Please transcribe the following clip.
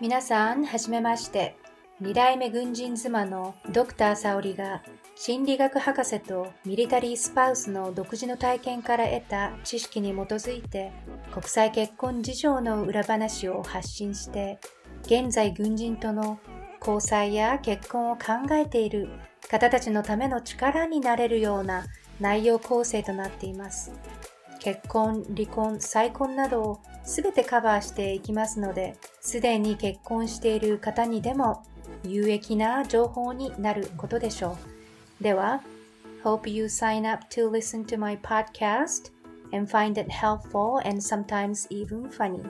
皆さん、はじめまして。二代目軍人妻のドクター沙織が心理学博士とミリタリースパウスの独自の体験から得た知識に基づいて国際結婚事情の裏話を発信して現在軍人との交際や結婚を考えている方たちのための力になれるような内容構成となっています。結婚、離婚、再婚などをすべてカバーしていきますので、すでに結婚している方にでも有益な情報になることでしょう。では、Hope you sign up to listen to my podcast and find it helpful and sometimes even funny.